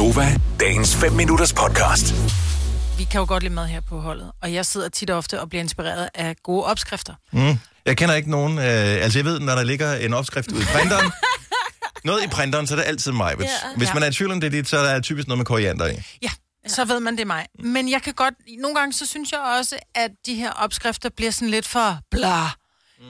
Gonova, dagens 5 minutters podcast. Vi kan jo godt lide mad her på holdet, og jeg sidder tit og ofte og bliver inspireret af gode opskrifter. Mm. Jeg kender ikke nogen... Øh, altså, jeg ved, når der ligger en opskrift ude i printeren, noget i printeren, så er det altid mig. Hvis, Ja. hvis Ja. man er i tvivl om det er dit, så er der typisk noget med koriander i. Ja, så ved man det er mig. Men jeg kan godt... Nogle gange så synes jeg også, at de her opskrifter bliver sådan lidt for bla.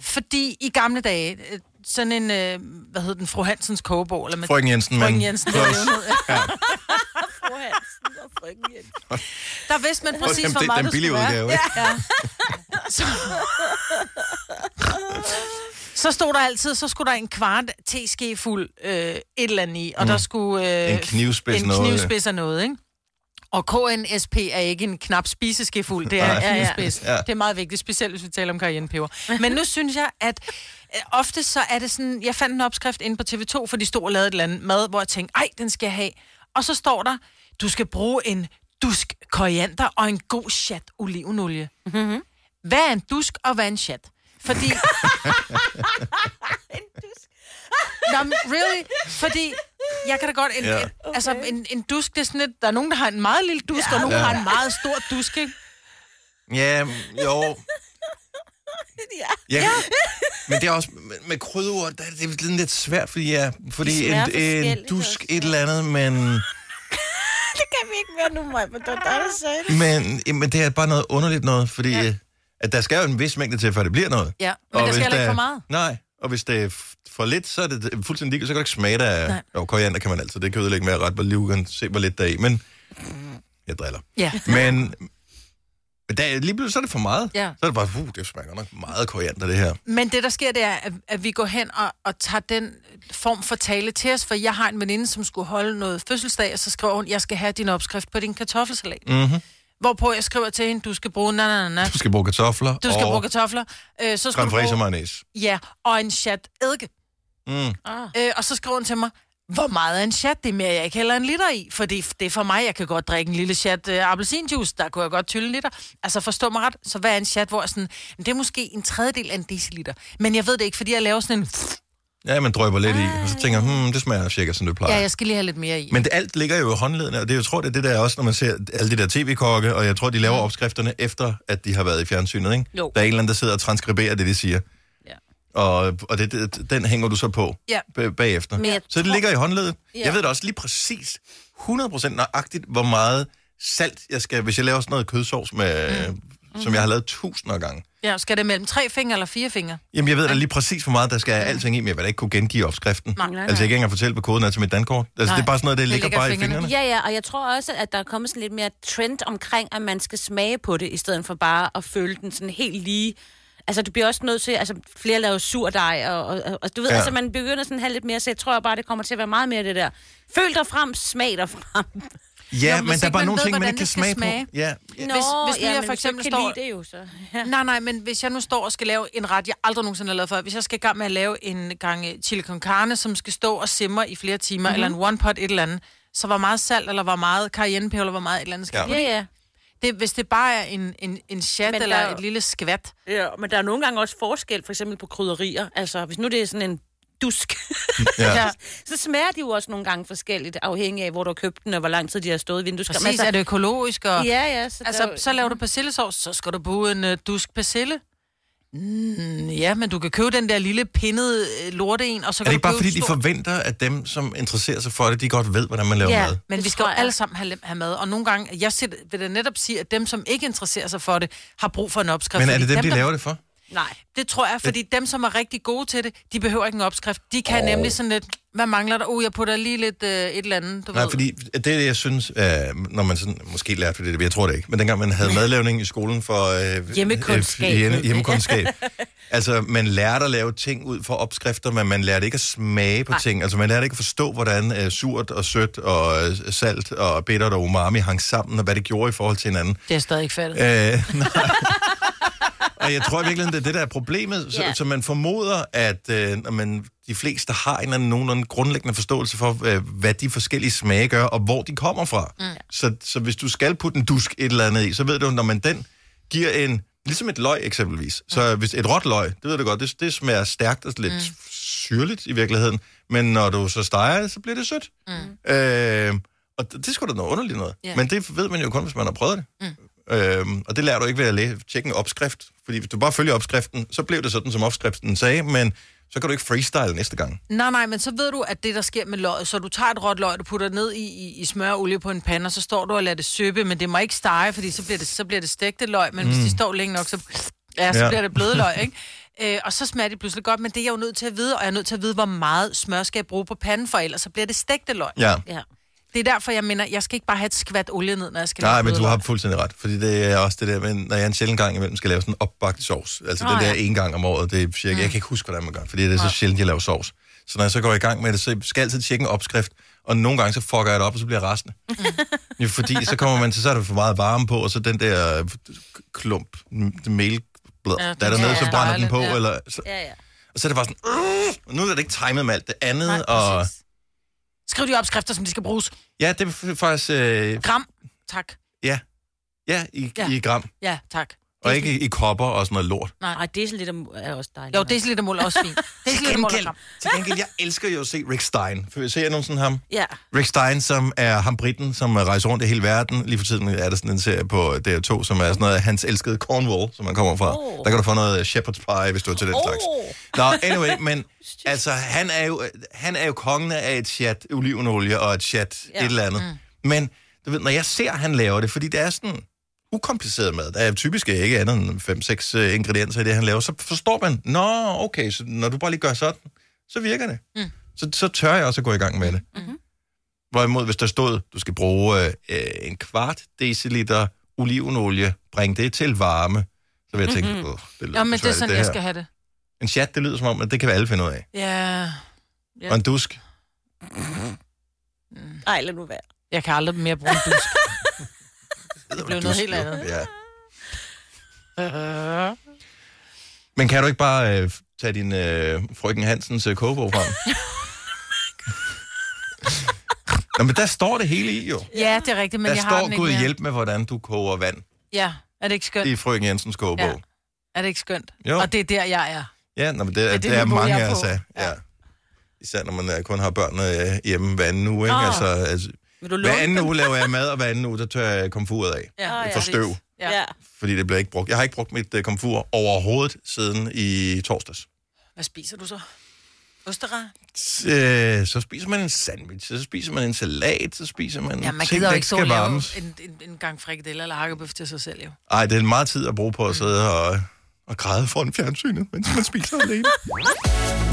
Fordi i gamle dage, øh, sådan en, øh, hvad hedder den, fru Hansens kogebog, eller med Frøken Jensen, Frøken men... Jensen, Close. Frøken Jensen. der vidste man præcis, den, hvor meget den billige udgave, ikke? Ja. Så, så stod der altid, så skulle der en kvart teske fuld øh, et eller andet i, og mm. der skulle... Øh, En knivspids en noget. knivspids af noget, ikke? Og KNSP er ikke en knap spiseskefuld, det er en knivspids. Ja. Det er meget vigtigt, specielt hvis vi taler om cayennepeber. Men nu synes jeg, at øh, ofte så er det sådan, jeg fandt en opskrift inde på TV2, for de stod og lavede et eller andet mad, hvor jeg tænkte, ej, den skal jeg have. Og så står der, du skal bruge en dusk koriander og en god chat olivenolie. Mm-hmm. Hvad er en dusk, og hvad er en chat? Fordi... Nå, men really? Fordi jeg kan da godt... En, Ja. en, altså, en, en dusk, det er sådan lidt... Der er nogen, der har en meget lille dusk, ja, og nogen, der Ja. har en meget stor dusk, ikke? Ja, jo. Ja. ja. Men det er også med, med krydderord, der er det lidt, lidt svært, fordi, ja, fordi en, en dusk også, et eller andet, men, Det kan vi ikke mere nu, Maja, for det var dig, der sagde det. men, men det er bare noget underligt noget, fordi ja. at der skal jo en vis mængde til, før det bliver noget. Ja, men der hvis skal heller ikke for meget. Nej, og hvis det er for lidt, så er det fuldstændig ligegyldigt, så kan du ikke smage det af... Nej. Jo, koriander kan man altid, det kan ødelægge med ret, hvor liv kan se, hvor lidt der er i, men jeg driller. Ja. Men, men der, er- lige pludselig så er det for meget. Ja. Så er det bare, uh, det smager nok meget koriander, det her. Men det, der sker, det er, at, at vi går hen og, og tager den form for tale til os, for jeg har en veninde, som skulle holde noget fødselsdag, og så skriver hun, jeg skal have din opskrift på din kartoffelsalat. Mm-hmm. Hvorpå jeg skriver til hende, du skal bruge na, na, na. Du skal bruge kartofler Du skal og bruge kartofler. Øh, så skal du bruge, mayonnaise. ja, og en chat eddike. Mm. Ah. Øh, og så skriver hun til mig, hvor meget er en chat? Det er mere, jeg ikke hælder en liter i. For det, er for mig, jeg kan godt drikke en lille chat øh, appelsinjuice. Der kunne jeg godt tylle en liter. Altså forstå mig ret. Så hvad er en chat, hvor jeg sådan, "Men det er måske en tredjedel af en deciliter. Men jeg ved det ikke, fordi jeg laver sådan en... Ja, man drøber lidt i, og så tænker hmm, det smager cirka, som det plejer. Ja, jeg skal lige have lidt mere i. Men det, alt ligger jo i håndledene, og det, jeg tror, det er det der også, når man ser alle de der tv-kokke, og jeg tror, de laver opskrifterne efter, at de har været i fjernsynet, ikke? Jo. Der er en eller anden, der sidder og transkriberer det, de siger. Og, og det, det, den hænger du så på Ja. b- bagefter. Men jeg Så det tror- ligger i håndledet. Ja. Jeg ved da også lige præcis, 100% nøjagtigt, hvor meget salt jeg skal, hvis jeg laver sådan noget kødsovs, med, mm. som jeg har lavet tusinder af gange. Ja, skal det mellem tre fingre eller fire fingre? Jamen, jeg ved da lige præcis, hvor meget der skal alting i, men jeg vil da ikke kunne gengive opskriften. Nej, nej, Altså, jeg kan ikke engang fortælle, hvad koden er til mit dankort. Altså, Nej, det er bare sådan noget, det det ligger ligger bare i i fingrene. fingrene. Ja, ja, og jeg tror også, at der er kommet sådan lidt mere trend omkring, at man skal smage på det, i stedet for bare at føle den sådan helt lige. Altså, du bliver også nødt til, altså, flere laver surdej, og, og, og, og du ved, Ja. ja. altså, man begynder sådan at have lidt mere, så jeg tror bare, det kommer til at være meget mere det der. Føl dig frem, smag dig frem. Ja, Nå, men hvis der er bare nogle ved, ting, man ikke kan smage, smage. på. Ja, ja. hvis nu jeg for eksempel kan står- lide det jo så. Ja. Nej, nej, men hvis jeg nu står og skal lave en ret, jeg aldrig nogensinde har lavet før, hvis jeg skal i gang med at lave en gang øh, chili con carne, som skal stå og simre i flere timer, mm-hmm. eller en one pot et eller andet, så hvor meget salt, eller hvor meget cayennepeber, eller hvor meget et eller andet skal Ja. ja. Ja, ja. Det, Hvis det bare er en, en, en chat Men eller der er et lille skvat, Ja, men der er nogle gange også forskel, for eksempel på krydderier. Altså, hvis nu det er sådan en dusk, Ja. ja. så smager de jo også nogle gange forskelligt, afhængig af, hvor du har købt den, og hvor lang tid de har stået i vindueskarmen. præcis, er det økologisk, og Ja, ja. Så altså, der, så laver du persillesovs, så skal du bruge en uh, dusk persille. Mm, ja, men du kan købe den der lille pinnede øh, lorte en, og så Er kan det ikke bare fordi, de stor- forventer, at dem, som interesserer sig for det, de godt ved, hvordan man laver Ja. mad? Men Det vi skal jo alle sammen have, have mad, og nogle gange, jeg vil da netop sige, at dem, som ikke interesserer sig for det, har brug for en opskrift. Men er det dem, de der- laver det for? Nej. Det tror jeg, fordi dem, som er rigtig gode til det, de behøver ikke en opskrift. De kan oh. nemlig sådan lidt, hvad mangler der? Uh, jeg putter lige lidt øh, et eller andet, du Nej, ved. fordi det, er det, jeg synes, øh, når man sådan, måske lærte det, jeg tror det ikke, men dengang man havde madlavning i skolen for... Øh, Hjemmekundskab. Øh, hjemme- hjemmekundskab. altså, man lærte at lave ting ud fra opskrifter, men man lærte ikke at smage på Nej. ting. Altså, man lærte ikke at forstå, hvordan øh, surt og sødt og øh, salt og bittert og umami hang sammen, og hvad det gjorde i forhold til hinanden. Det er stadig ikke fattet. Øh, nej. Og jeg tror i virkeligheden, det er det, der er problemet. Så, Ja. så man formoder, at øh, når man, de fleste har en eller anden nogenlunde grundlæggende forståelse for, øh, hvad de forskellige smage gør, og hvor de kommer fra. Mm. Så, så hvis du skal putte en dusk et eller andet i, så ved du, når man den giver en... Ligesom et løg eksempelvis. Så hvis et råt løg, det ved du godt, det, det smager stærkt og lidt mm. syrligt i virkeligheden. Men når du så steger det, så bliver det sødt. Mm. Øh, Og det, det er sgu da noget underligt noget. Ja. Men det ved man jo kun, hvis man har prøvet det. Mm. Øhm, og det lærer du ikke ved at tjekke en opskrift. Fordi hvis du bare følger opskriften, så blev det sådan, som opskriften sagde, men så kan du ikke freestyle næste gang. Nej, nej, men så ved du, at det, der sker med løget, så du tager et råt løg, du putter det ned i, i, i smør og olie på en pande, og så står du og lader det søbe, men det må ikke stege, fordi så bliver det, så bliver det stegte løg, men mm. hvis de står længe nok, så, ja, så ja. bliver det bløde løg, ikke? Øh, og så smager det pludselig godt, men det er jeg jo nødt til at vide, og jeg er nødt til at vide, hvor meget smør skal jeg bruge på panden, for ellers så bliver det stegte løg. Ja. Ja. Det er derfor, jeg mener, jeg skal ikke bare have et skvat olie ned, når jeg skal Nej, men du har fuldstændig ret. Fordi det er også det der, med, når jeg en sjældent gang imellem skal lave sådan en opbagt sovs. Altså Nå, det der ja. en gang om året, det er cirka, mm. jeg kan ikke huske, hvordan man gør, fordi det er så sjældent, jeg laver sovs. Så når jeg så går i gang med det, så skal jeg altid tjekke en opskrift, og nogle gange så fucker jeg det op, og så bliver jeg resten. Mm. Ja, fordi så kommer man til, så er der for meget varme på, og så den der klump, mel, ja, der er dernede, skal så brænder den på, ja. eller, så, Ja, ja. og så er det bare sådan, øh, nu er det ikke timet med alt det andet, Nej, og præcis. Skriv de opskrifter, som de skal bruges. ja, det er faktisk, øh, Gram. Tak. ja, ja, i, Ja. i gram, Ja, tak. Og ikke i, kopper og sådan noget lort. Nej, deciliter er også dejligt. Jo, decilitermål er også fint. Decilitermål og gram. til gengæld, jeg elsker jo at se Rick Stein. For ser jeg nogensinde ham? Ja. Rick Stein, som er ham britten, som rejser rundt i hele verden. Lige for tiden er der sådan en serie på DR2, som er sådan noget af hans elskede Cornwall, som han kommer fra. Oh. Der kan du få noget shepherd's pie, hvis du er til den Oh. slags. Nå, anyway, men altså, han er jo, han er jo kongen af et chat olivenolie og et chat Ja. et eller andet. Mm. Men du ved, når jeg ser, han laver det, fordi det er sådan ukompliceret mad. Der er typisk ikke andet end 5-6 ingredienser i det, han laver. Så forstår man, nå, okay, så når du bare lige gør sådan, så virker det. Mm. Så, så tør jeg også at gå i gang med det. Mm-hmm. Hvorimod, hvis der stod, du skal bruge øh, en kvart deciliter olivenolie, bring det til varme, så vil jeg tænke, mm-hmm. det lyder Ja, men det er sådan, det jeg skal have det. En chat, det lyder som om, at det kan vi alle finde ud af. Ja. Ja. Og en dusk. Ej, lad nu være. Jeg kan aldrig mere bruge en dusk. Det blev noget helt andet. Ja. Men kan du ikke bare øh, tage din øh, frøken Hansens øh, kogebog frem? Nå, men der står det hele i, jo. Ja, det er rigtigt, men der jeg har den står, ikke Gud hjælp med, hvordan du koger vand Ja, er det ikke skønt? i frøken Jensens kogebog. Ja. Er det ikke skønt? Jo. Og det er der, jeg er. Ja, nå, men det, er det, det er mange jeg af os af. Ja. Især når man øh, kun har børn øh, hjemme hver anden uge. Ikke? Altså, altså, Vil du hver anden uge laver jeg mad, og hver anden uge, der tør jeg komfuret af. Ja, Ah, For støv. Ja. Ja. Fordi det bliver ikke brugt. Jeg har ikke brugt mit uh, komfur overhovedet siden i torsdags. Hvad spiser du så? Osterer? S- øh, så spiser man en sandwich, så spiser man en salat, så spiser man Ja, man ting, gider der jo ikke skal lave varmes. en, en, en gang frikadelle eller hakkebøf til sig selv, jo. Ej, det er meget tid at bruge på at sidde og, og græde foran fjernsynet, mens man spiser alene.